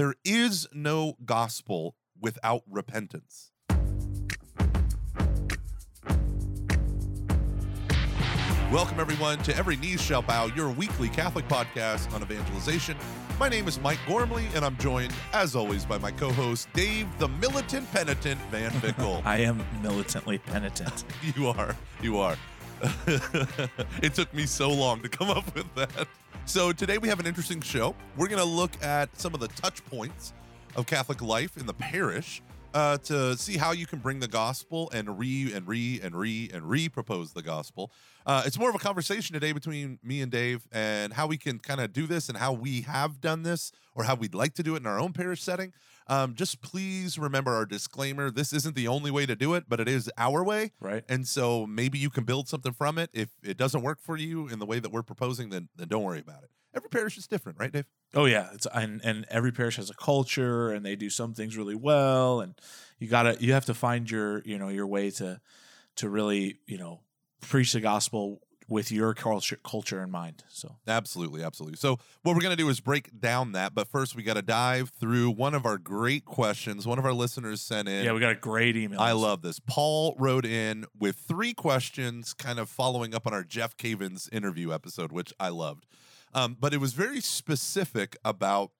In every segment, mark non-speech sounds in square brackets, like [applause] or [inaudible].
There is no gospel without repentance. Welcome, everyone, to Every Knee Shall Bow, your weekly Catholic podcast on evangelization. My name is Mike Gormley, and I'm joined, as always, by my co host, Dave the Militant Penitent Van Vickle. [laughs] I am militantly penitent. [laughs] you are. You are. [laughs] it took me so long to come up with that. So, today we have an interesting show. We're going to look at some of the touch points of Catholic life in the parish uh, to see how you can bring the gospel and re and re and re and re propose the gospel. Uh, it's more of a conversation today between me and Dave and how we can kind of do this and how we have done this or how we'd like to do it in our own parish setting. Um, just please remember our disclaimer. This isn't the only way to do it, but it is our way. Right. And so maybe you can build something from it. If it doesn't work for you in the way that we're proposing, then then don't worry about it. Every parish is different, right, Dave? Oh yeah, it's and and every parish has a culture and they do some things really well and you got to you have to find your, you know, your way to to really, you know, preach the gospel with your culture culture in mind. So Absolutely, absolutely. So what we're gonna do is break down that, but first we got to dive through one of our great questions. One of our listeners sent in. yeah, we got a great email. I love this. Paul wrote in with three questions, kind of following up on our Jeff Cavins interview episode, which I loved. Um, but it was very specific about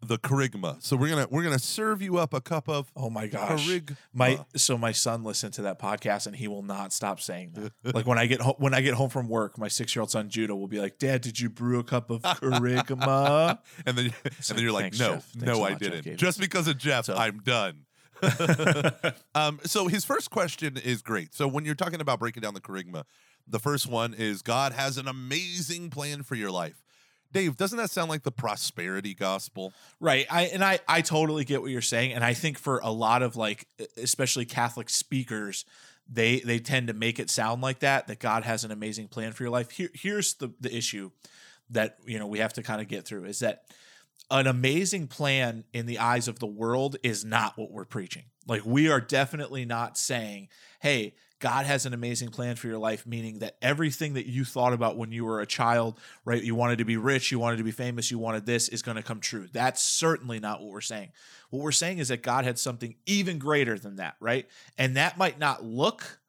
the kerygma. So we're gonna we're gonna serve you up a cup of Oh my gosh. kerygma. My so my son listened to that podcast and he will not stop saying that. [laughs] like when I get home when I get home from work, my six year old son Judah will be like, "Dad, did you brew a cup of kerygma?" [laughs] and then and then you're like, "Thanks, no, Jeff. No, I didn't. Cavins." Just because of Jeff, So- I'm done. [laughs] um, so his first question is great. So when you're talking about breaking down the kerygma, the first one is God has an amazing plan for your life. Dave, doesn't that sound like the prosperity gospel? Right. I and I I totally get what you're saying and I think for a lot of like especially Catholic speakers they they tend to make it sound like that that God has an amazing plan for your life. Here here's the the issue that you know we have to kind of get through is that an amazing plan in the eyes of the world is not what we're preaching. Like we are definitely not saying, "Hey, God has an amazing plan for your life," meaning that everything that you thought about when you were a child, right? You wanted to be rich, you wanted to be famous, you wanted this is going to come true. That's certainly not what we're saying. What we're saying is that God had something even greater than that, right? And that might not look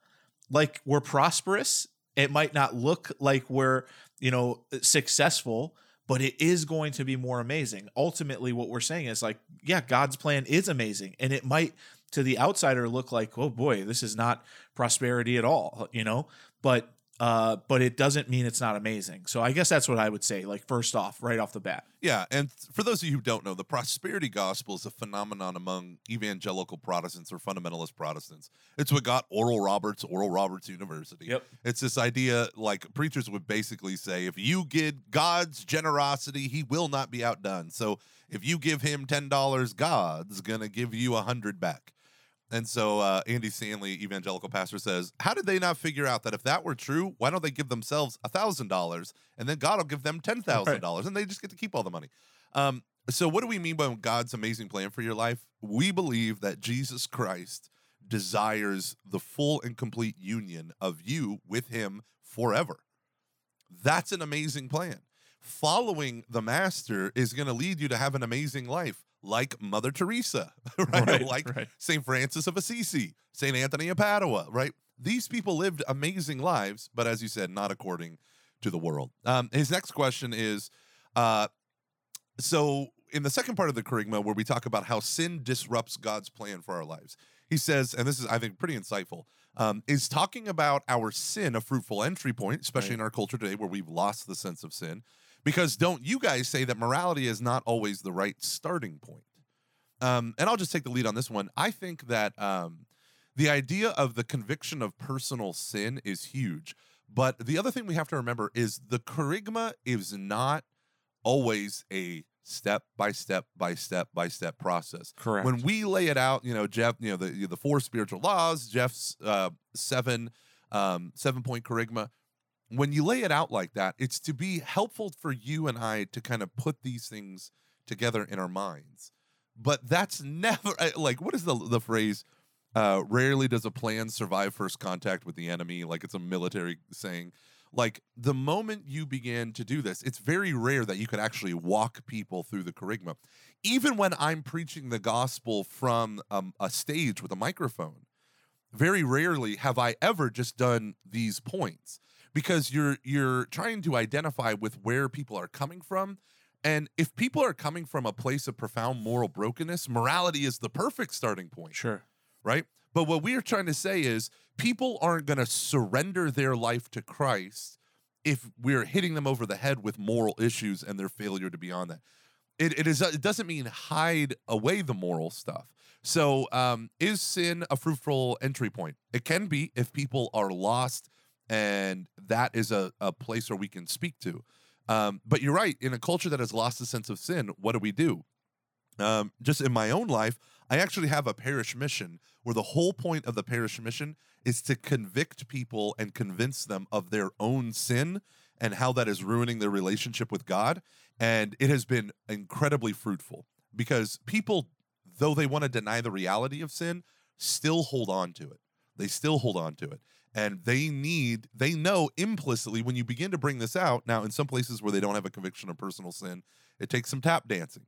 like we're prosperous. It might not look like we're, you know, successful, but it is going to be more amazing. Ultimately, what we're saying is like, yeah, God's plan is amazing. And it might to the outsider look like, oh boy, this is not prosperity at all, you know? But uh, but it doesn't mean it's not amazing. So I guess that's what I would say, like first off, right off the bat. Yeah, and for those of you who don't know, the prosperity gospel is a phenomenon among evangelical Protestants or fundamentalist Protestants. It's what got Oral Roberts, Oral Roberts University. Yep. It's this idea like preachers would basically say, if you give God's generosity, he will not be outdone. So if you give him $10, God's going to give you a 100 back. And so uh, Andy Stanley, evangelical pastor, says, How did they not figure out that if that were true, why don't they give themselves $1,000 and then God will give them $10,000 and they just get to keep all the money? Um, so, what do we mean by God's amazing plan for your life? We believe that Jesus Christ desires the full and complete union of you with Him forever. That's an amazing plan. Following the Master is going to lead you to have an amazing life, like Mother Teresa, [laughs] right? Right, like right. St. Francis of Assisi, St. Anthony of Padua, right? These people lived amazing lives, but as you said, not according to the world. Um, his next question is uh, so in the second part of the kerygma, where we talk about how sin disrupts God's plan for our lives, he says, and this is, I think, pretty insightful, um, is talking about our sin a fruitful entry point, especially Right. in our culture today where we've lost the sense of sin. Because don't you guys say that morality is not always the right starting point? Um, and I'll just take the lead on this one. I think that um, the idea of the conviction of personal sin is huge. But the other thing we have to remember is the kerygma is not always a step by step by step by step process. Correct. When we lay it out, you know, Jeff, you know, the the four spiritual laws, Jeff's uh, seven um, seven point kerygma. When you lay it out like that, it's to be helpful for you and I to kind of put these things together in our minds. But that's [laughs] never uh, like what is the the phrase? Uh, rarely does a plan survive first contact with the enemy. Like it's a military saying. Like the moment you begin to do this, it's very rare that you could actually walk people through the kerygma. even when I'm preaching the gospel from um, a stage with a microphone, very rarely have I ever just done these points because you're you're trying to identify with where people are coming from. And if people are coming from a place of profound moral brokenness, morality is the perfect starting point Sure. right? But what we are trying to say is people aren't going to surrender their life to Christ if we're hitting them over the head with moral issues and their failure to be on that. It, it is it doesn't mean hide away the moral stuff. So um, is sin a fruitful entry point? It can be if people are lost and that is a, a place where we can speak to. Um, but you're right. In a culture that has lost the sense of sin, what do we do? Um, just in my own life, I actually have a parish mission where the whole point of the parish mission is to convict people and convince them of their own sin and how that is ruining their relationship with God. And it has been incredibly fruitful because people, though they want to deny the reality of sin, still hold on to it. They still hold on to it. And they need, they know implicitly when you begin to bring this out. Now, in some places where they don't have a conviction of personal sin, it takes some tap dancing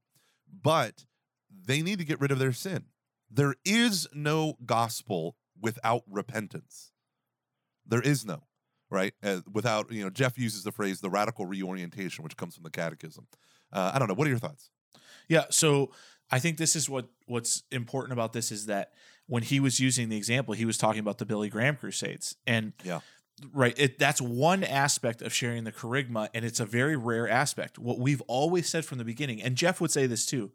but they need to get rid of their sin. There is no gospel without repentance. There is no, right? Uh, without, you know, Jeff uses the phrase the radical reorientation, which comes from the catechism. Uh, I don't know. What are your thoughts? Yeah, so I think this is what what's important about this is that when he was using the example, he was talking about the Billy Graham Crusades, and Yeah. right, it, that's one aspect of sharing the kerygma, and it's a very rare aspect. What we've always said from the beginning, and Jeff would say this too,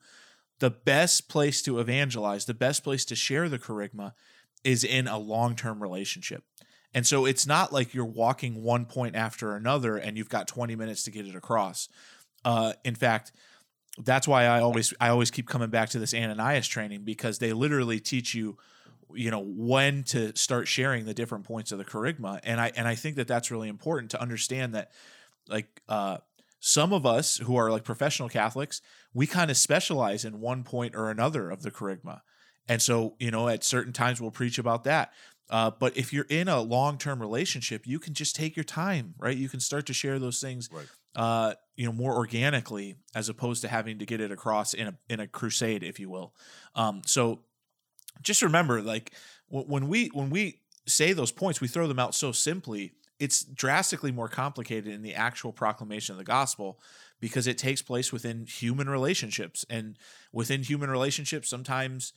the best place to evangelize, the best place to share the kerygma, is in a long term relationship. And so it's not like you're walking one point after another and you've got 20 minutes to get it across. Uh, in fact, that's why I always I always keep coming back to this Ananias training because they literally teach you you know when to start sharing the different points of the kerygma and I and I think that that's really important to understand that like uh some of us who are like professional Catholics we kind of specialize in one point or another of the kerygma and so you know at certain times we'll preach about that. Uh, but if you're in a long-term relationship you can just take your time right? You can start to share those things Right. Uh, you know, more organically as opposed to having to get it across in a in a crusade, if you will. Um, so just remember, like w- when we when we say those points, we throw them out so simply. It's drastically more complicated in the actual proclamation of the gospel because it takes place within human relationships, and within human relationships, sometimes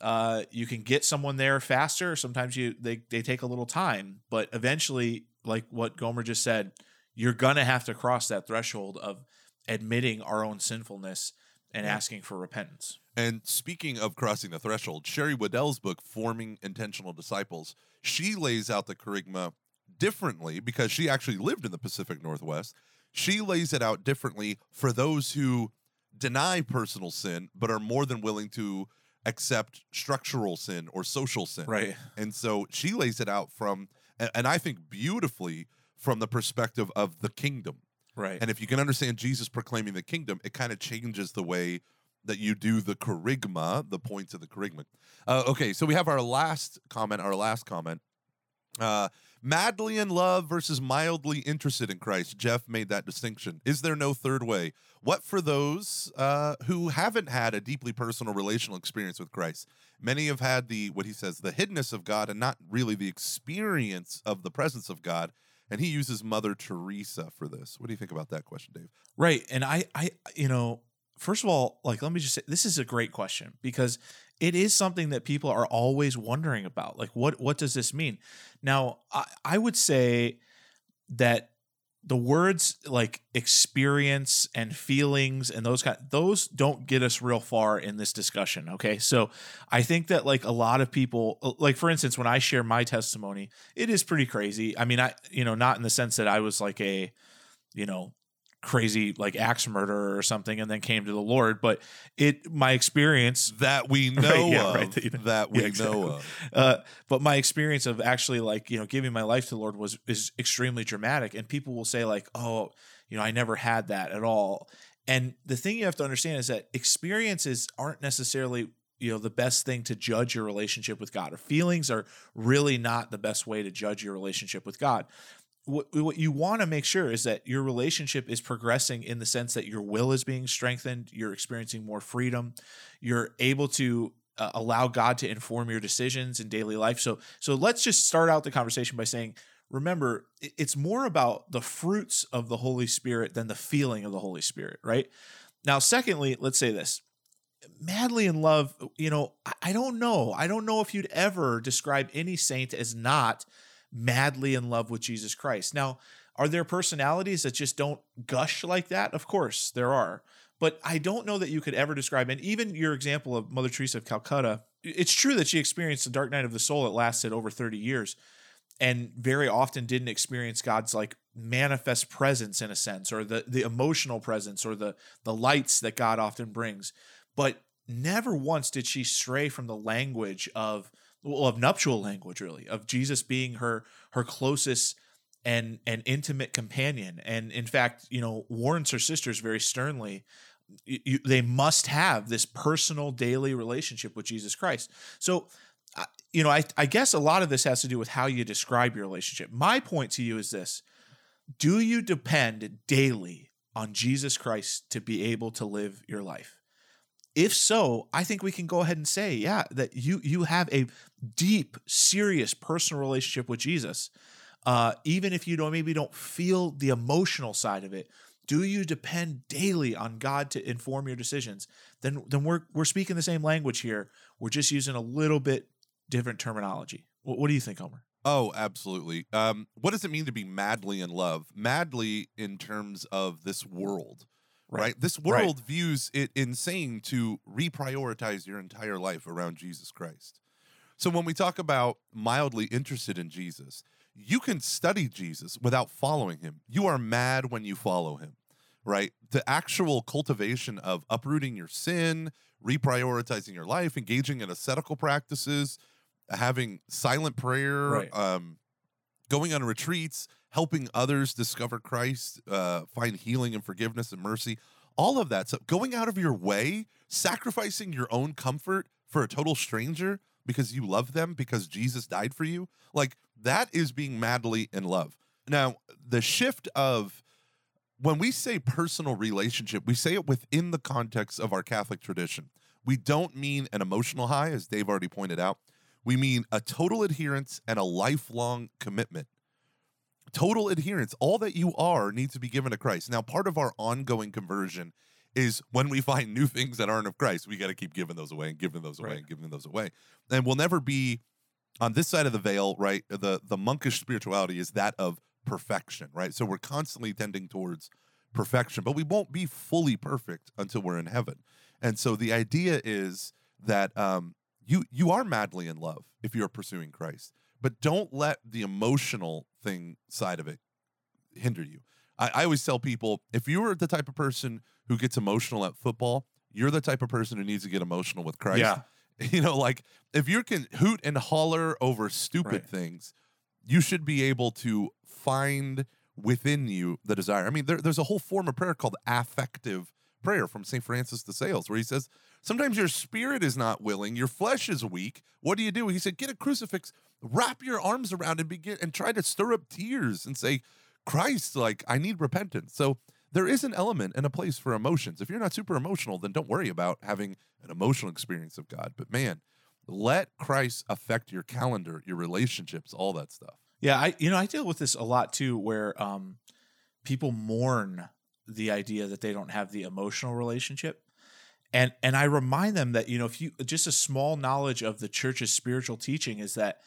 uh, you can get someone there faster. Sometimes you they they take a little time, but eventually, like what Gomer just said, you're gonna have to cross that threshold of admitting our own sinfulness and Yeah. asking for repentance. And speaking of crossing the threshold, Sherry Weddell's book, Forming Intentional Disciples, she lays out the kerygma differently because she actually lived in the Pacific Northwest. She lays it out differently for those who deny personal sin, but are more than willing to accept structural sin or social sin. Right. And so she lays it out from, and I think beautifully, from the perspective of the kingdom. Right. And if you can understand Jesus proclaiming the kingdom, it kind of changes the way that you do the kerygma, the points of the kerygma. Uh, okay, so we have our last comment, our last comment. Uh, madly in love versus mildly interested in Christ. Jeff made that distinction. Is there no third way? What for those uh, who haven't had a deeply personal relational experience with Christ? Many have had the, what he says, the hiddenness of God and not really the experience of the presence of God. And he uses Mother Teresa for this. What do you think about that question, Dave? Right. And I, I, you know, first of all, like, let me just say this is a great question because it is something that people are always wondering about. Like, what, what does this mean? Now, I, I would say that the words like experience and feelings and those kind those don't get us real far in this discussion okay? So i think that like a lot of people uh, like for instance when i share my testimony it is pretty crazy. I mean i you know not in the sense that i was like a you know crazy like axe murderer or something and then came to the lord but it my experience That we [laughs] know Right, yeah, of. right, that you know- That we Yeah, exactly. know of. uh, but my experience of actually like you know giving my life to the Lord was is extremely dramatic, and people will say like, "Oh, you know, I never had that at all." And the thing you have to understand is that experiences aren't necessarily you know the best thing to judge your relationship with God, or feelings are really not the best way to judge your relationship with God. What, what you want to make sure is that your relationship is progressing in the sense that your will is being strengthened, you're experiencing more freedom, you're able to uh, allow God to inform your decisions in daily life. So so let's just start out the conversation by saying remember it's more about the fruits of the Holy Spirit than the feeling of the Holy Spirit, right? Now secondly, let's say this. Madly in love, you know, I don't know. I don't know if you'd ever describe any saint as not madly in love with Jesus Christ. Now, are there personalities that just don't gush like that? Of course, there are. But I don't know that you could ever describe, and even your example of Mother Teresa of Calcutta, it's true that she experienced the dark night of the soul that lasted over 30 years and very often didn't experience God's like manifest presence in a sense, or the, the emotional presence, or the, the lights that God often brings. But never once did she stray from the language of well, of nuptial language, really, of Jesus being her her closest and and intimate companion, and in fact, you know, warns her sisters very sternly. You, they must have this personal daily relationship with Jesus Christ. So, you know, I, I guess a lot of this has to do with how you describe your relationship. My point to you is this Do you depend daily on Jesus Christ to be able to live your life? If so, I think we can go ahead and say, yeah, that you you have a deep, serious personal relationship with Jesus. Uh, even if you don't maybe don't feel the emotional side of it, do you depend daily on God to inform your decisions? Then then we're we're speaking the same language here. We're just using a little bit different terminology. What, what do you think, Gomer? Oh, absolutely. Um, what does it mean to be madly in love? Madly in terms of this world right? right? This world right. views it insane to reprioritize your entire life around Jesus Christ. So when we talk about mildly interested in Jesus, you can study Jesus without following him. You are mad when you follow him, right? The actual cultivation of uprooting your sin, reprioritizing your life, engaging in ascetical practices, having silent prayer, right. um, going on retreats, helping others discover Christ, uh, find healing and forgiveness and mercy, all of that. So going out of your way, sacrificing your own comfort for a total stranger because you love them because Jesus died for you, like that is being madly in love. Now, the shift of when we say personal relationship, we say it within the context of our Catholic tradition. We don't mean an emotional high, as Dave already pointed out. We mean a total adherence and a lifelong commitment total adherence. All that you are needs to be given to Christ. Now, part of our ongoing conversion is when we find new things that aren't of Christ, we got to keep giving those away and giving those away right. and giving those away. And we'll never be on this side of the veil, right? The the monkish spirituality is that of perfection, right? So we're constantly tending towards perfection, but we won't be fully perfect until we're in heaven. And so the idea is that um, you you are madly in love if you're pursuing Christ but don't let the emotional thing side of it hinder you. I, I always tell people if you're the type of person who gets emotional at football, you're the type of person who needs to get emotional with Christ. Yeah. [laughs] You know, like if you can hoot and holler over stupid right. things, you should be able to find within you the desire. I mean, there, there's a whole form of prayer called affective prayer from St. Francis de Sales, where he says, Sometimes your spirit is not willing, your flesh is weak. What do you do? He said, Get a crucifix, wrap your arms around and begin and try to stir up tears and say, Christ, like, I need repentance. So there is an element and a place for emotions. If you're not super emotional, then don't worry about having an emotional experience of God. But man, let Christ affect your calendar, your relationships, all that stuff. Yeah, I you know, I deal with this a lot too where um people mourn the idea that they don't have the emotional relationship. And and I remind them that, you know, if you just a small knowledge of the church's spiritual teaching is that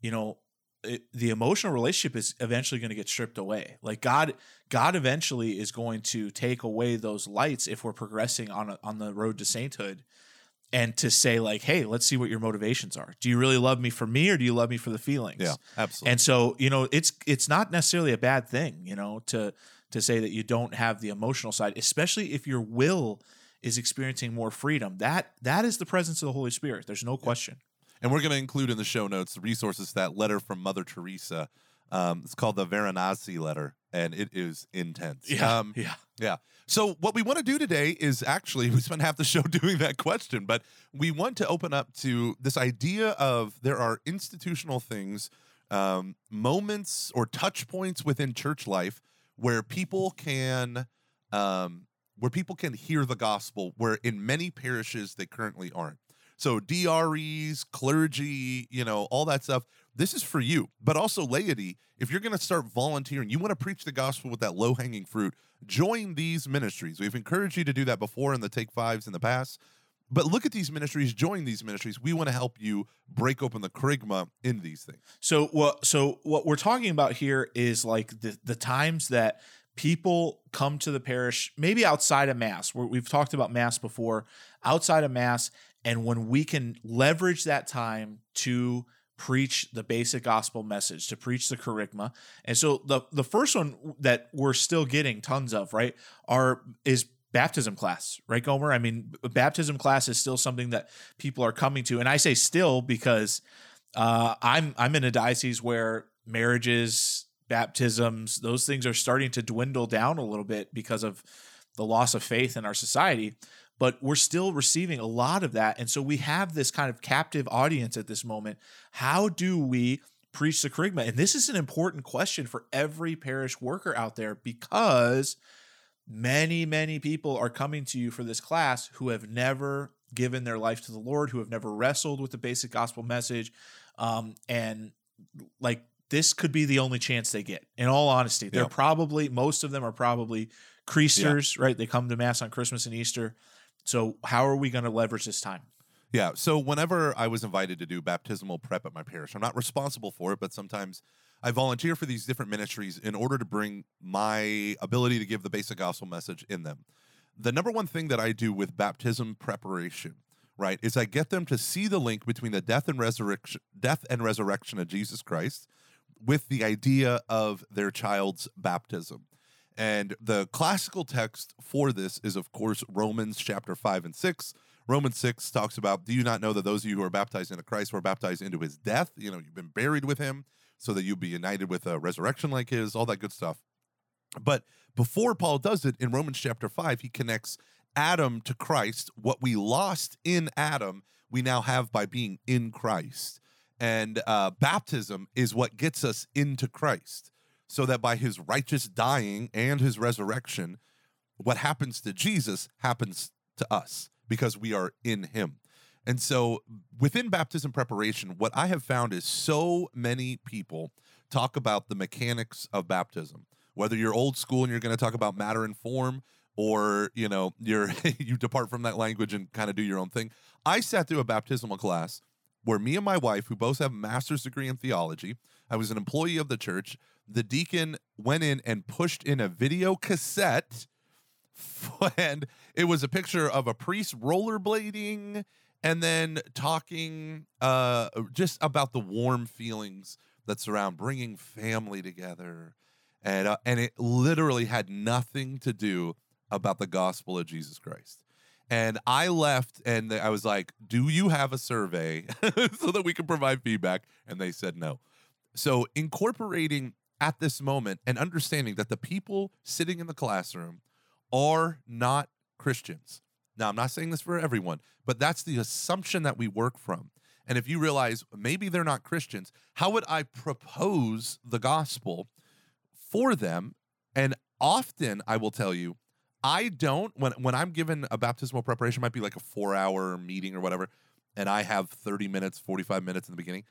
you know, it, the emotional relationship is eventually going to get stripped away. Like God, God eventually is going to take away those lights if we're progressing on a, on the road to sainthood, and to say like, hey, let's see what your motivations are. Do you really love me for me, or do you love me for the feelings? Yeah, absolutely. And so you know, it's it's not necessarily a bad thing, you know, to to say that you don't have the emotional side, especially if your will is experiencing more freedom. That that is the presence of the Holy Spirit. There's no question. And we're going to include in the show notes the resources that letter from Mother Teresa. Um, it's called the Varanasi letter, and it is intense. Yeah, um, yeah, yeah. So what we want to do today is actually [laughs] we spent half the show [laughs] doing that question, but we want to open up to this idea of there are institutional things um, moments or touch points within church life where people can um, where people can hear the gospel where in many parishes they currently aren't so dres clergy you know all that stuff this is for you but also laity if you're going to start volunteering you want to preach the gospel with that low hanging fruit join these ministries we've encouraged you to do that before in the take fives in the past but look at these ministries, join these ministries. We want to help you break open the kerygma in these things. So what so what we're talking about here is like the the times that people come to the parish, maybe outside of mass. Where we've talked about mass before, outside of mass, and when we can leverage that time to preach the basic gospel message, to preach the kerygma. And so the the first one that we're still getting tons of, right, are is baptism class, right, Gomer? I mean, baptism class is still something that people are coming to, and I say still because uh, I'm I'm in a diocese where marriages, baptisms, those things are starting to dwindle down a little bit because of the loss of faith in our society. But we're still receiving a lot of that, and so we have this kind of captive audience at this moment. How do we? preach the kerygma and this is an important question for every parish worker out there because many, many people are coming to you for this class who have never given their life to the Lord, who have never wrestled with the basic gospel message. Um, and like this could be the only chance they get. In all honesty, they're probably, most of them are probably creasters, yeah. right? They come to Mass on Christmas and Easter. So, how are we going to leverage this time? Yeah. So, whenever I was invited to do baptismal prep at my parish, I'm not responsible for it, but sometimes I volunteer for these different ministries in order to bring my ability to give the basic gospel message in them. The number one thing that I do with baptism preparation, right, is I get them to see the link between the death and resurrection death and resurrection of Jesus Christ with the idea of their child's baptism. And the classical text for this is, of course, Romans chapter 5 and 6. Romans 6 talks about, Do you not know that those of you who are baptized into Christ were baptized into his death? You know, you've been buried with him so that you'll be united with a resurrection like his, all that good stuff. But before Paul does it in Romans chapter 5, he connects Adam to Christ. What we lost in Adam, we now have by being in Christ. And uh, baptism is what gets us into Christ, so that by his righteous dying and his resurrection, what happens to Jesus happens to us because we are in him. And so within baptism preparation, what I have found is so many people talk about the mechanics of baptism. Whether you're old school and you're going to talk about matter and form, or you know you're [laughs] you depart from that language and kind of do your own thing. I sat through a baptismal class where me and my wife, who both have master's degree in theology, I was an employee of the church. The deacon went in and pushed in a video cassette, [laughs] and it was a picture of a priest rollerblading and then talking uh, just about the warm feelings that surround bringing family together, and uh, and it literally had nothing to do about the gospel of Jesus Christ. And I left, and I was like, "Do you have a survey [laughs] so that we can provide feedback?" And they said no. So incorporating at this moment and understanding that the people sitting in the classroom are not Christians now, I'm not saying this for everyone, but that's the assumption that we work from. And if you realize maybe they're not Christians, how would I propose the gospel for them? And often I will tell you, I don't when when I'm given a baptismal preparation might be like a 4-hour meeting or whatever and I have 30 minutes, 45 minutes in the beginning.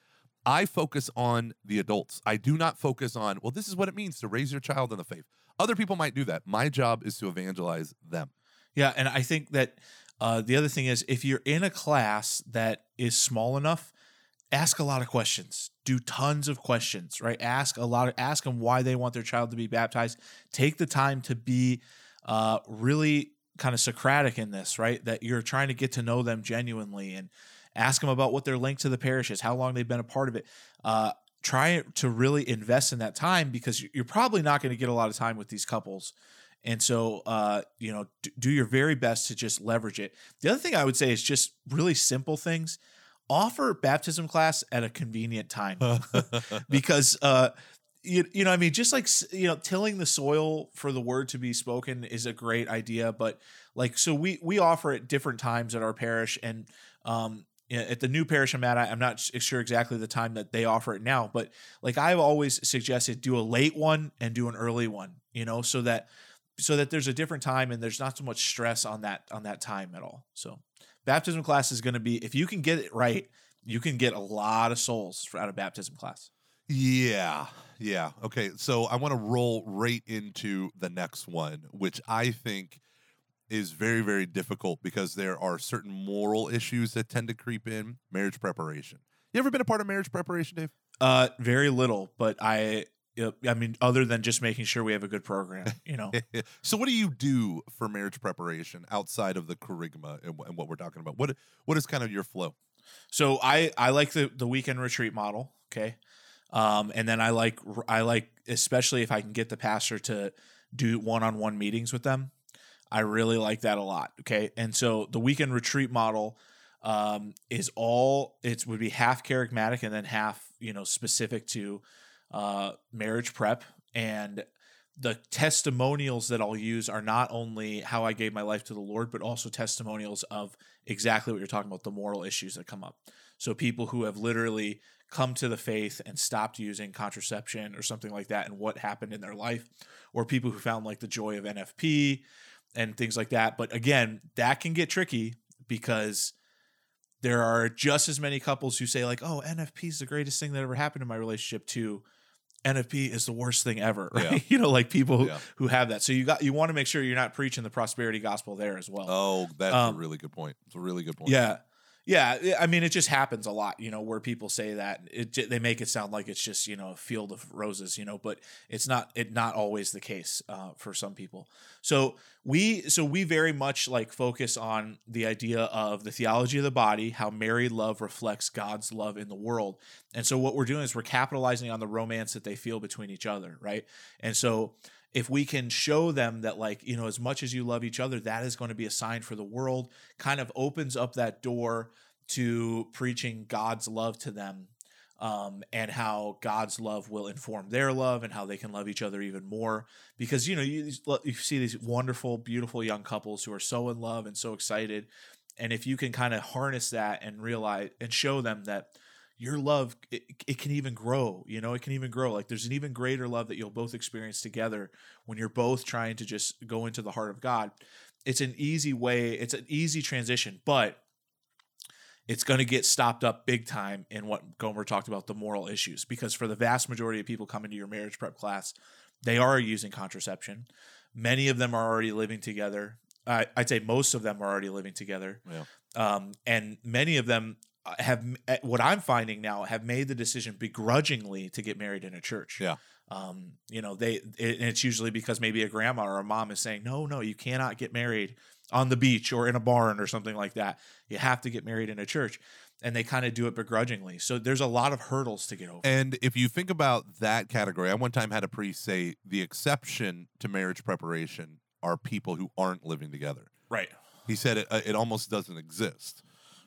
I focus on the adults. I do not focus on, well, this is what it means to raise your child in the faith. Other people might do that. My job is to evangelize them. Yeah, and I think that uh, the other thing is if you're in a class that is small enough, ask a lot of questions. Do tons of questions, right? Ask a lot. Of, ask them why they want their child to be baptized. Take the time to be uh, really kind of Socratic in this, right? That you're trying to get to know them genuinely and ask them about what their link to the parish is, how long they've been a part of it. Uh, try to really invest in that time because you're probably not going to get a lot of time with these couples and so, uh, you know, do your very best to just leverage it. The other thing I would say is just really simple things. Offer baptism class at a convenient time [laughs] [laughs] because, uh, you, you know, I mean, just like, you know, tilling the soil for the word to be spoken is a great idea. But like, so we, we offer at different times at our parish and, um, at the new parish I'm at, I- I'm not sure exactly the time that they offer it now, but like I've always suggested, do a late one and do an early one, you know, so that so that there's a different time and there's not so much stress on that on that time at all. So baptism class is going to be if you can get it right, you can get a lot of souls out of baptism class. Yeah. Yeah. Okay. So I want to roll right into the next one, which I think is very, very difficult because there are certain moral issues that tend to creep in. Marriage preparation. You ever been a part of marriage preparation, Dave? Uh, very little, but I, I mean, other than just making sure we have a good program, you know. [laughs] so what do you do for marriage preparation outside of the kerygma and, and what we're talking about? What what is kind of your flow? So I I like the the weekend retreat model. Okay, um, and then I like I like especially if I can get the pastor to do one on one meetings with them. I really like that a lot. Okay, and so the weekend retreat model um, is all it would be half kerygmatic and then half you know specific to uh, marriage prep and the testimonials that I'll use are not only how I gave my life to the Lord, but also testimonials of exactly what you're talking about the moral issues that come up. So people who have literally come to the faith and stopped using contraception or something like that and what happened in their life, or people who found like the joy of NFP and things like that. But again, that can get tricky because there are just as many couples who say like, "Oh, NFP is the greatest thing that ever happened in my relationship." To NFP is the worst thing ever, [laughs] right? Yeah. you know, like people who, Yeah. who have that. So you got you want to make sure you're not preaching the prosperity gospel there as well. Oh, that's Um, a really good point. It's a really good point. Yeah. Yeah, I- mean, it just happens a lot, you know, where people say that it, they make it sound like it's just you know a field of roses, you know, but it's not. It not always the case uh, for some people. So we so we very much like focus on the idea of the theology of the body, how married love reflects God's love in the world, and so what we're doing is we're capitalizing on the romance that they feel between each other, right? And so if we can show them that like you know as much as you love each other that is going to be a sign for the world kind of opens up that door to preaching god's love to them um, and how god's love will inform their love and how they can love each other even more. Because you know you, you see these wonderful beautiful young couples who are so in love and so excited. And if you can kind of harness that and realize and show them that your love it, it can even grow you know it can even grow like there's an even greater love that you'll both experience together when you're both trying to just go into the heart of god. It's an easy way it's an easy transition but it's going to get stopped up big time in what gomer talked about the moral issues because for the vast majority of people coming to your marriage prep class they are using contraception. Many of them are already living together. I i'd say most of them are already living together. Yeah. um, and many of them have eh, what I'm finding now have made the decision begrudgingly to get married in a church. Yeah. Um, you know, they it, it's usually because maybe a grandma or a mom is saying, "No, no, you cannot get married on the beach or in a barn or something like that. You have to get married in a church." And they kind of do it begrudgingly. So there's a lot of hurdles to get over. And if you think about that category, I one time had a priest say the exception to marriage preparation are people who aren't living together. right. He said it uh, it almost doesn't exist.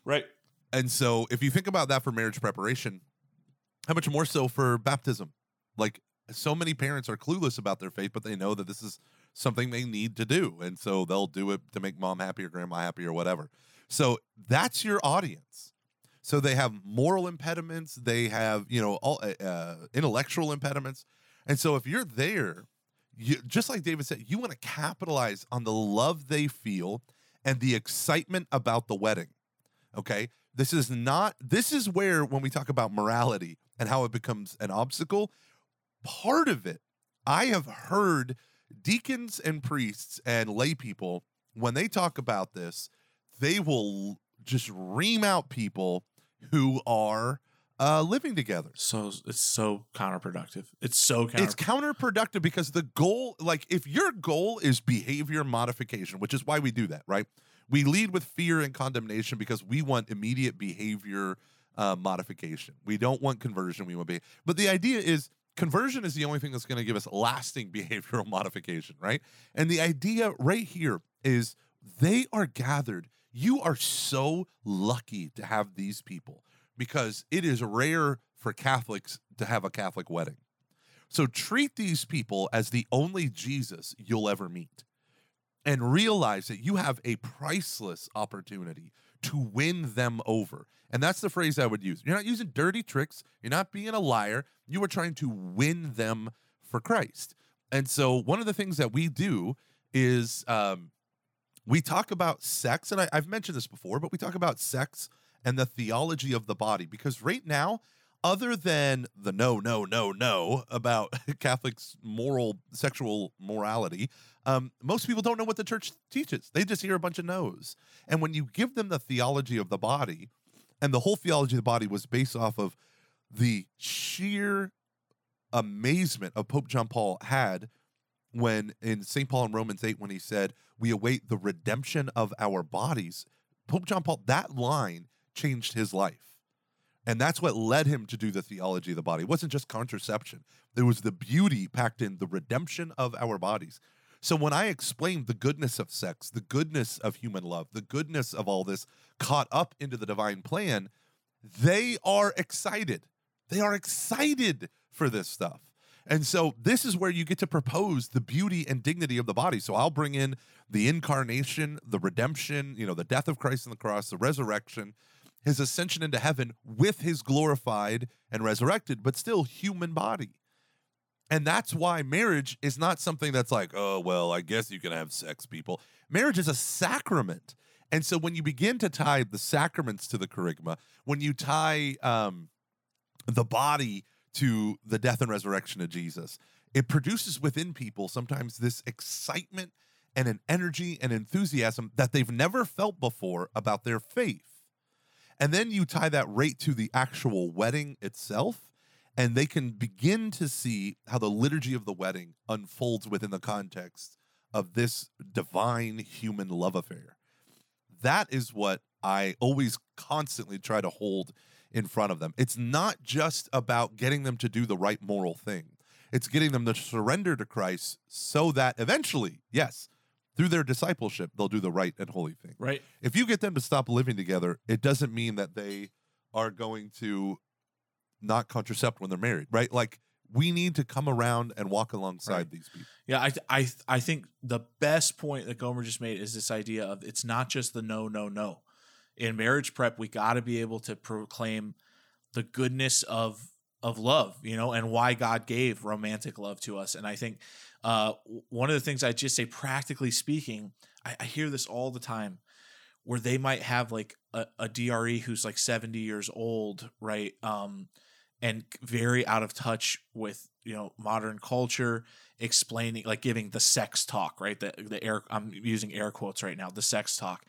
Right. And so if you think about that for marriage preparation, how much more so for baptism? Like so many parents are clueless about their faith, but they know that this is something they need to do. And so they'll do it to make mom happy or grandma happy or whatever. So that's your audience. So they have moral impediments, they have, you know, all uh, uh, intellectual impediments. And so if you're there, you, just like David said, you want to capitalize on the love they feel and the excitement about the wedding. Okay. This is not, this is where, when we talk about morality and how it becomes an obstacle, part of it, I have heard deacons and priests and lay people, when they talk about this, they will just ream out people who are uh, living together. So it's so counterproductive. It's so counterproductive. It's counterproductive because the goal, like, if your goal is behavior modification, which is why we do that, right? We lead with fear and condemnation because we want immediate behavior uh, modification. We don't want conversion. We want be, but the idea is conversion is the only thing that's going to give us lasting [laughs] behavioral modification, right? And the idea right here is they are gathered. You are so lucky to have these people because it is rare for Catholics to have a Catholic wedding. So treat these people as the only Jesus you'll ever meet and realize that you have a priceless opportunity to win them over. And that's the phrase I would use. You're not using dirty tricks. You're not being a liar. You are trying to win them for Christ. And so, one of the things that we do is um, we talk about sex. And I, I've mentioned this before, but we talk about sex and the theology of the body because right now, other than the no, no, no, no about [laughs] Catholics' moral sexual morality, um, most people don't know what the church teaches. They just hear a bunch of no's. And when you give them the theology of the body, and the whole theology of the body was based off of the sheer amazement of Pope John Paul had when in St. Paul in Romans 8, when he said, We await the redemption of our bodies. Pope John Paul, that line changed his life. And that's what led him to do the theology of the body. It wasn't just contraception, there was the beauty packed in the redemption of our bodies. So when I explained the goodness of sex, the goodness of human love, the goodness of all this caught up into the divine plan, they are excited. They are excited for this stuff. And so this is where you get to propose the beauty and dignity of the body. So I'll bring in the incarnation, the redemption, you know, the death of Christ on the cross, the resurrection, his ascension into heaven with his glorified and resurrected, but still human body. And that's why marriage is not something that's like, oh, well, I guess you can have sex, people. Marriage is a sacrament. And so when you begin to tie the sacraments to the kerygma, when you tie um, the body to the death and resurrection of Jesus, it produces within people sometimes this excitement and an energy and enthusiasm that they've never felt before about their faith. And then you tie that rate to the actual wedding itself and they can begin to see how the liturgy of the wedding unfolds within the context of this divine human love affair. That is what I always constantly try to hold in front of them. It's not just about getting them to do the right moral thing, it's getting them to surrender to Christ so that eventually, yes, through their discipleship, they'll do the right and holy thing. Right. If you get them to stop living together, it doesn't mean that they are going to not contracept when they're married, right? Like we need to come around and walk alongside Right. these people. Yeah, I, I, I think the best point that Gomer just made is this idea of it's not just the no, no, no. In marriage prep, we got to be able to proclaim the goodness of of love, you know, and why God gave romantic love to us. And I think uh, one of the things I just say, practically speaking, I, I hear this all the time, where they might have like a, a DRE who's like seventy years old, right? Um, and very out of touch with you know modern culture explaining like giving the sex talk right the the air i'm using air quotes right now the sex talk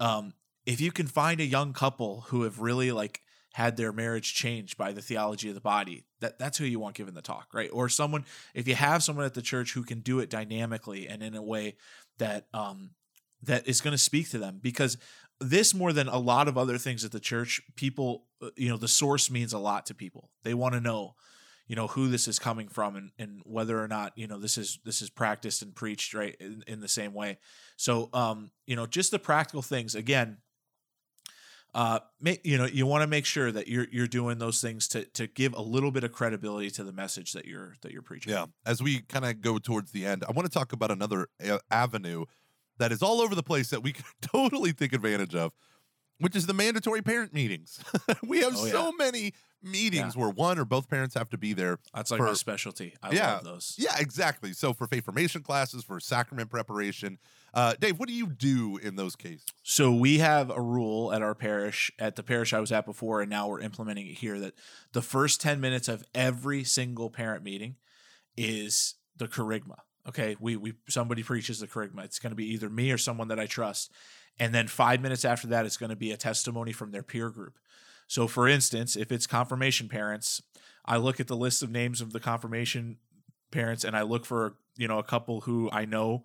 um if you can find a young couple who have really like had their marriage changed by the theology of the body that that's who you want giving the talk right? Or someone if you have someone at the church who can do it dynamically and in a way that um that is going to speak to them because this more than a lot of other things at the church people uh, you know the source means a lot to people. They want to know you know who this is coming from and, and whether or not you know this is this is practiced and preached right in, in the same way. So um you know just the practical things again uh ma- you know you want to make sure that you're you're doing those things to to give a little bit of credibility to the message that you're that you're preaching Yeah. As we kind of go towards the end, I want to talk about another a- avenue that is all over the place that we [laughs] can totally take advantage of, which is the mandatory parent meetings. [laughs] we have Oh, yeah. so many meetings where one or both parents have to be there. that's like For- my specialty i Yeah. love those Yeah, exactly. So for faith formation classes, for sacrament preparation, uh, Dave, what do you do in those cases? So we have a rule at our parish, at the parish I was at before, and now we're implementing it here that the first 10 minutes of every single parent meeting is the kerygma. Okay. We we somebody preaches the kerygma. It's gonna be either me or someone that I trust. And then five minutes after that, it's going to be a testimony from their peer group. So for instance, if it's confirmation parents, I look at the list of names of the confirmation parents and I look for, you know, a couple who I know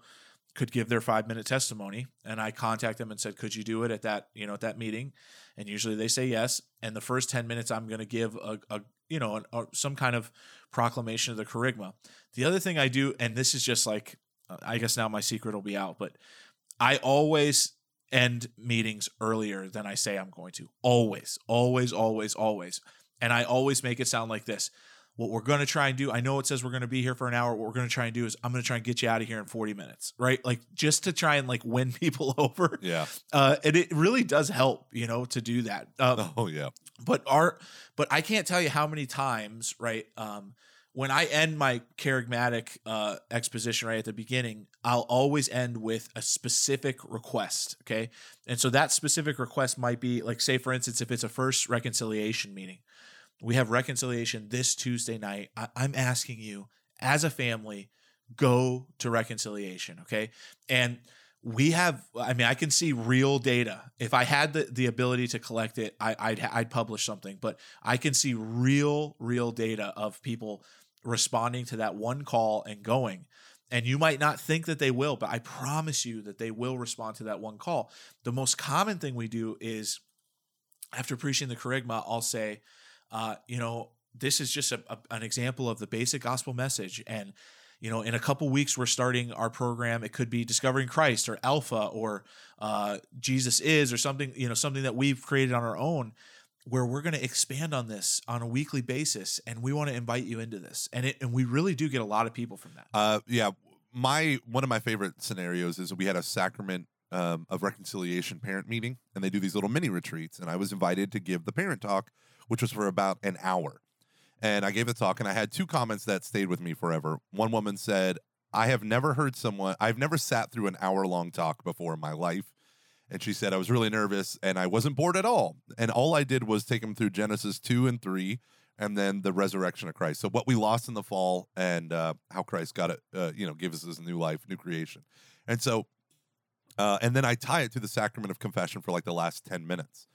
could give their five minute testimony and i contact them and said could you do it at that you know at that meeting? And usually they say yes. And the first 10 minutes i'm going to give a, a you know an, a, some kind of proclamation of the kerygma the other thing i do and this is just like uh, i guess now my secret will be out but i always end meetings earlier than i say i'm going to. Always always always always. And i always make it sound like this what we're going to try and do i know it says we're going to be here for an hour. What we're going to try and do is i'm going to try and get you out of here in 40 minutes right? Like just to try and like win [laughs] people over. Yeah. uh and it really does help you know to do that. Um, [laughs] Oh yeah. but our but i can't tell you how many times right um when i end my kerygmatic uh exposition right at the beginning i'll always end with a specific request okay? And so that specific request might be like say for instance if it's a first reconciliation meeting we have reconciliation this tuesday night. I- i'm asking you as a family go to reconciliation okay? And we have i mean i can see real data. If i had the, the ability to collect it I, I'd, I'd publish something but i can see real real data of people responding to that one call and going. And you might not think that they will but i promise you that they will respond to that one call. The most common thing we do is after preaching the kerygma i'll say uh, you know this is just a, a- an example of the basic gospel message. And you know in a couple weeks we're starting our program. It could be discovering christ or alpha or uh, jesus is or something you know something that we've created on our own where we're going to expand on this on a weekly basis and we want to invite you into this. And it and we really do get a lot of people from that. Uh, yeah. My one of my favorite scenarios is we had a sacrament um, of reconciliation parent meeting, and they do these little mini retreats, and I was invited to give the parent talk, which was for about an hour. And I gave the talk, and I had two comments that stayed with me forever. One woman said, "I have never heard someone. I've never sat through an hour long talk before in my life." And she said, I was really nervous and I wasn't bored at all. And all I did was take them through Genesis 2 and 3 and then the resurrection of Christ. So what we lost in the fall and uh, how Christ got it, uh, you know, gives us new life, new creation. And so, uh, and then I tie it to the sacrament of confession for like the last 10 minutes.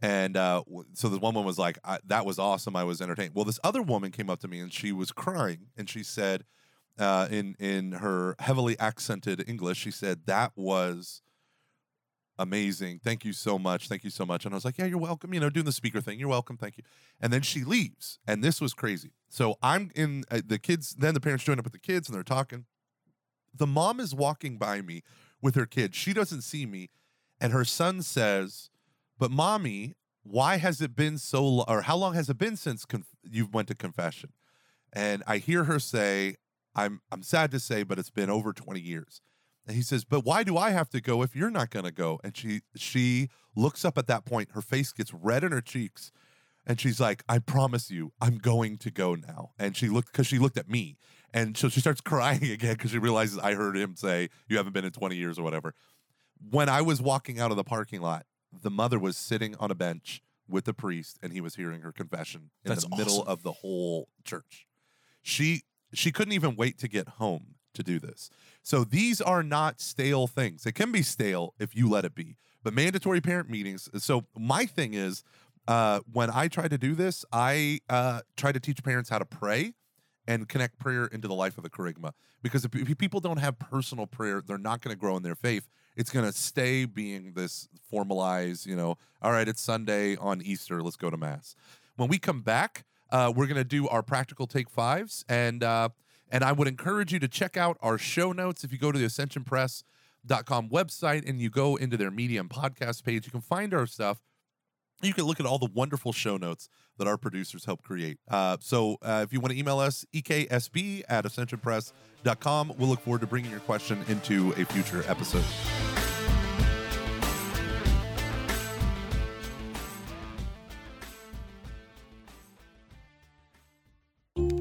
And uh, so this one woman was like, that was awesome. I was entertained. Well, this other woman came up to me and she was crying and she said, uh, in in her heavily accented English, she said that was amazing. Thank you so much. Thank you so much. And I was like, yeah, you're welcome. You know, doing the speaker thing. You're welcome. Thank you. And then she leaves. And this was crazy. So I'm in uh, the kids, then the parents join up with the kids and they're talking. The mom is walking by me with her kid. She doesn't see me. And her son says, but mommy, why has it been so or how long has it been since conf- you went to confession? And I hear her say, I'm I'm sad to say, but it's been over 20 years. And he says, "But why do I have to go if you're not going to go?" And she she looks up at that point. Her face gets red in her cheeks, and she's like, "I promise you, I'm going to go now." And she looked because she looked at me, and so she starts [laughs] crying again because she realizes I heard him say, "You haven't been in 20 years or whatever." When I was walking out of the parking lot, the mother was sitting on a bench with the priest, and he was hearing her confession in That's the middle of the whole church. She she couldn't even wait to get home to do this. So these are not stale things. It can be stale if you let it be, but mandatory parent meetings. So my thing is, uh, when I try to do this, I uh, try to teach parents how to pray and connect prayer into the life of the kerygma. Because if, people don't have personal prayer, they're not going to grow in their faith. It's going to stay being this formalized, you know, all right, it's Sunday on Easter, let's go to Mass. When we come back, uh, we're going to do our practical take fives. And, uh, and I would encourage you to check out our show notes. If you go to the ascensionpress.com website and you go into their medium podcast page, you can find our stuff you can look at all the wonderful show notes that our producers help create. Uh, so uh, if you want to email us, eksb at ascensionpress.com, we'll look forward to bringing your question into a future episode.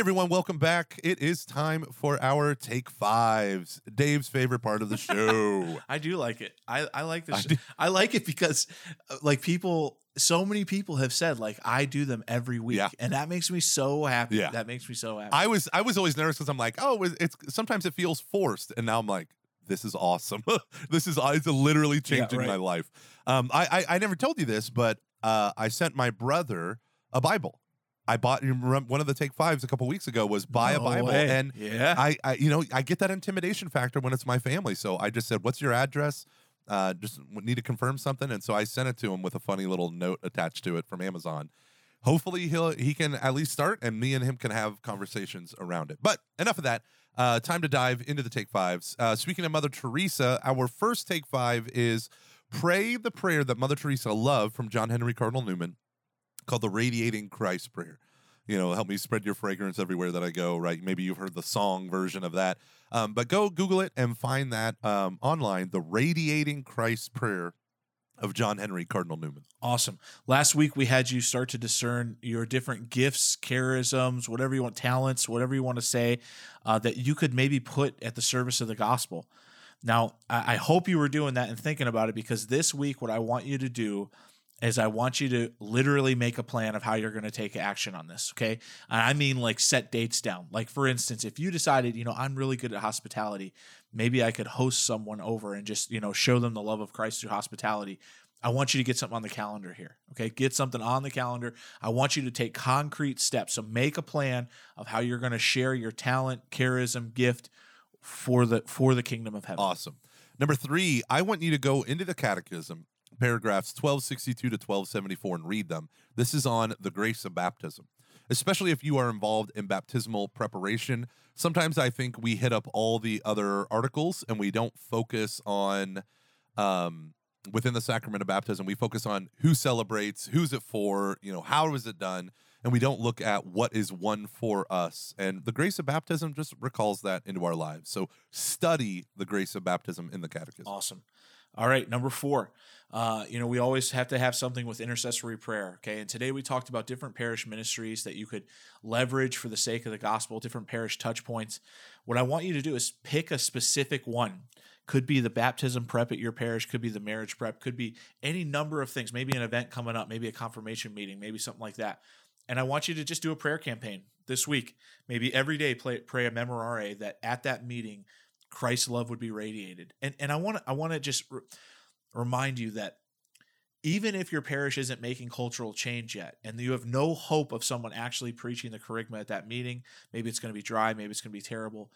Hey everyone, welcome back. It is time for our take fives, Dave's favorite part of the show. [laughs] I do like it. I, I like I this. do- I, like it because uh, like people, so many people have said like I do them every week, Yeah. and that makes me so happy. Yeah. That makes me so happy. I was I was always nervous because I'm like, oh, it's it's- sometimes it feels forced, and now I'm like, this is awesome. [laughs] this is it's literally changing right. my life. Um, I, I I never told you this, but uh, I sent my brother a Bible. I bought you remember one of the take fives a couple weeks ago was buy a Bible, way. and yeah, I, I, you know, I get that intimidation factor when it's my family. So I just said, "What's your address?" Uh, just need to confirm something, and so I sent it to him with a funny little note attached to it from Amazon. Hopefully, he'll he can at least start, and me and him can have conversations around it. But enough of that. Uh, time to dive into the take fives. Uh, speaking of Mother Teresa, our first take five is pray the prayer that Mother Teresa loved from John Henry Cardinal Newman, called the Radiating Christ Prayer you know, help me spread your fragrance everywhere that I go, right? Maybe you've heard the song version of that. Um, but go Google it and find that um, online, the Radiating Christ Prayer of John Henry Cardinal Newman. Awesome. Last week we had you start to discern your different gifts, charisms, whatever you want, talents, whatever you want to say, uh, that you could maybe put at the service of the gospel. Now, I, I hope you were doing that and thinking about it because this week, what I want you to do is I want you to literally make a plan of how you're going to take action on this. Okay. And I mean, like, set dates down. Like, for instance, if you decided, you know, I'm really good at hospitality, maybe I could host someone over and just, you know, show them the love of Christ through hospitality. I want you to get something on the calendar here. Okay. Get something on the calendar. I want you to take concrete steps. So make a plan of how you're going to share your talent, charism, gift for the for the kingdom of heaven. Awesome. Number three, I want you to go into the Catechism, paragraphs 1262 to 1274, and read them. This is on the grace of baptism, especially if you are involved in baptismal preparation. Sometimes I think we hit up all the other articles and we don't focus on, um, within the sacrament of baptism, we focus on who celebrates, who's it for, you know, how is it done, and we don't look at what is one for us. And the grace of baptism just recalls that into our lives. So study the grace of baptism in the catechism. Awesome. All right, number four. Uh, you know, we always have to have something with intercessory prayer. Okay. And today we talked about different parish ministries that you could leverage for the sake of the gospel, different parish touch points. What I want you to do is pick a specific one. Could be the baptism prep at your parish, could be the marriage prep, could be any number of things, maybe an event coming up, maybe a confirmation meeting, maybe something like that. And I want you to just do a prayer campaign this week. Maybe every day pray a memorare that at that meeting, Christ's love would be radiated. And and I want to I want to just re- remind you that even if your parish isn't making cultural change yet and you have no hope of someone actually preaching the kerygma at that meeting, maybe it's going to be dry, maybe it's going to be terrible.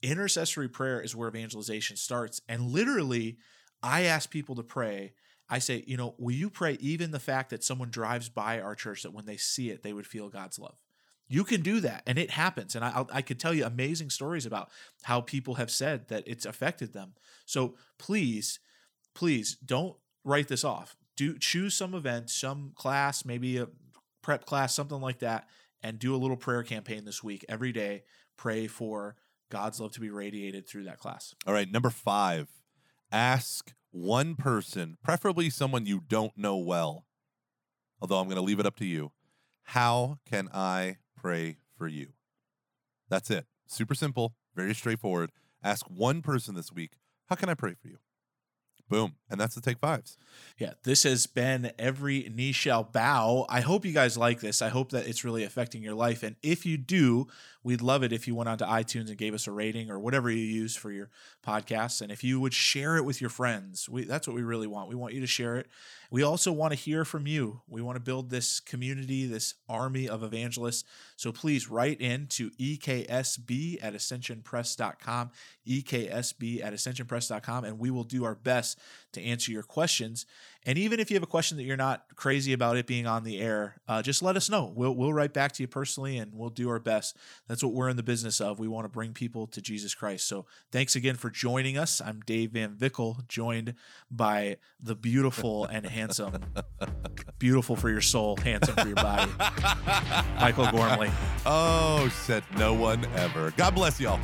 Intercessory prayer is where evangelization starts. And literally, I ask people to pray. I say, you know, will you pray even the fact that someone drives by our church that when they see it, they would feel God's love? You can do that, and it happens. And I, I'll- could tell you amazing stories about how people have said that it's affected them. So please, please don't write this off. Do choose some event, some class, maybe a prep class, something like that, and do a little prayer campaign this week. Every day, pray for God's love to be radiated through that class. All right, number five, ask one person, preferably someone you don't know well, although I'm going to leave it up to you. How can I pray for you? That's it. Super simple, very straightforward. Ask one person this week, how can I pray for you? Boom. And that's the take fives. Yeah, this has been Every Knee Shall Bow. I hope you guys like this. I hope that it's really affecting your life. And if you do, we'd love it if you went onto iTunes and gave us a rating or whatever you use for your podcasts. And if you would share it with your friends, we, that's what we really want. We want you to share it. We also want to hear from you. We want to build this community, this army of evangelists. So please write in to EKSB at ascensionpress.com, EKSB at ascensionpress.com, and we will do our best to answer your questions. And even if you have a question that you're not crazy about it being on the air, uh, just let us know. We'll, we'll write back to you personally and we'll do our best. That's what we're in the business of. We want to bring people to Jesus Christ. So thanks again for joining us. I'm Dave VanVickle, joined by the beautiful and handsome, beautiful for your soul, handsome for your body, Michael Gormley. [laughs] Oh, said no one ever. God bless y'all.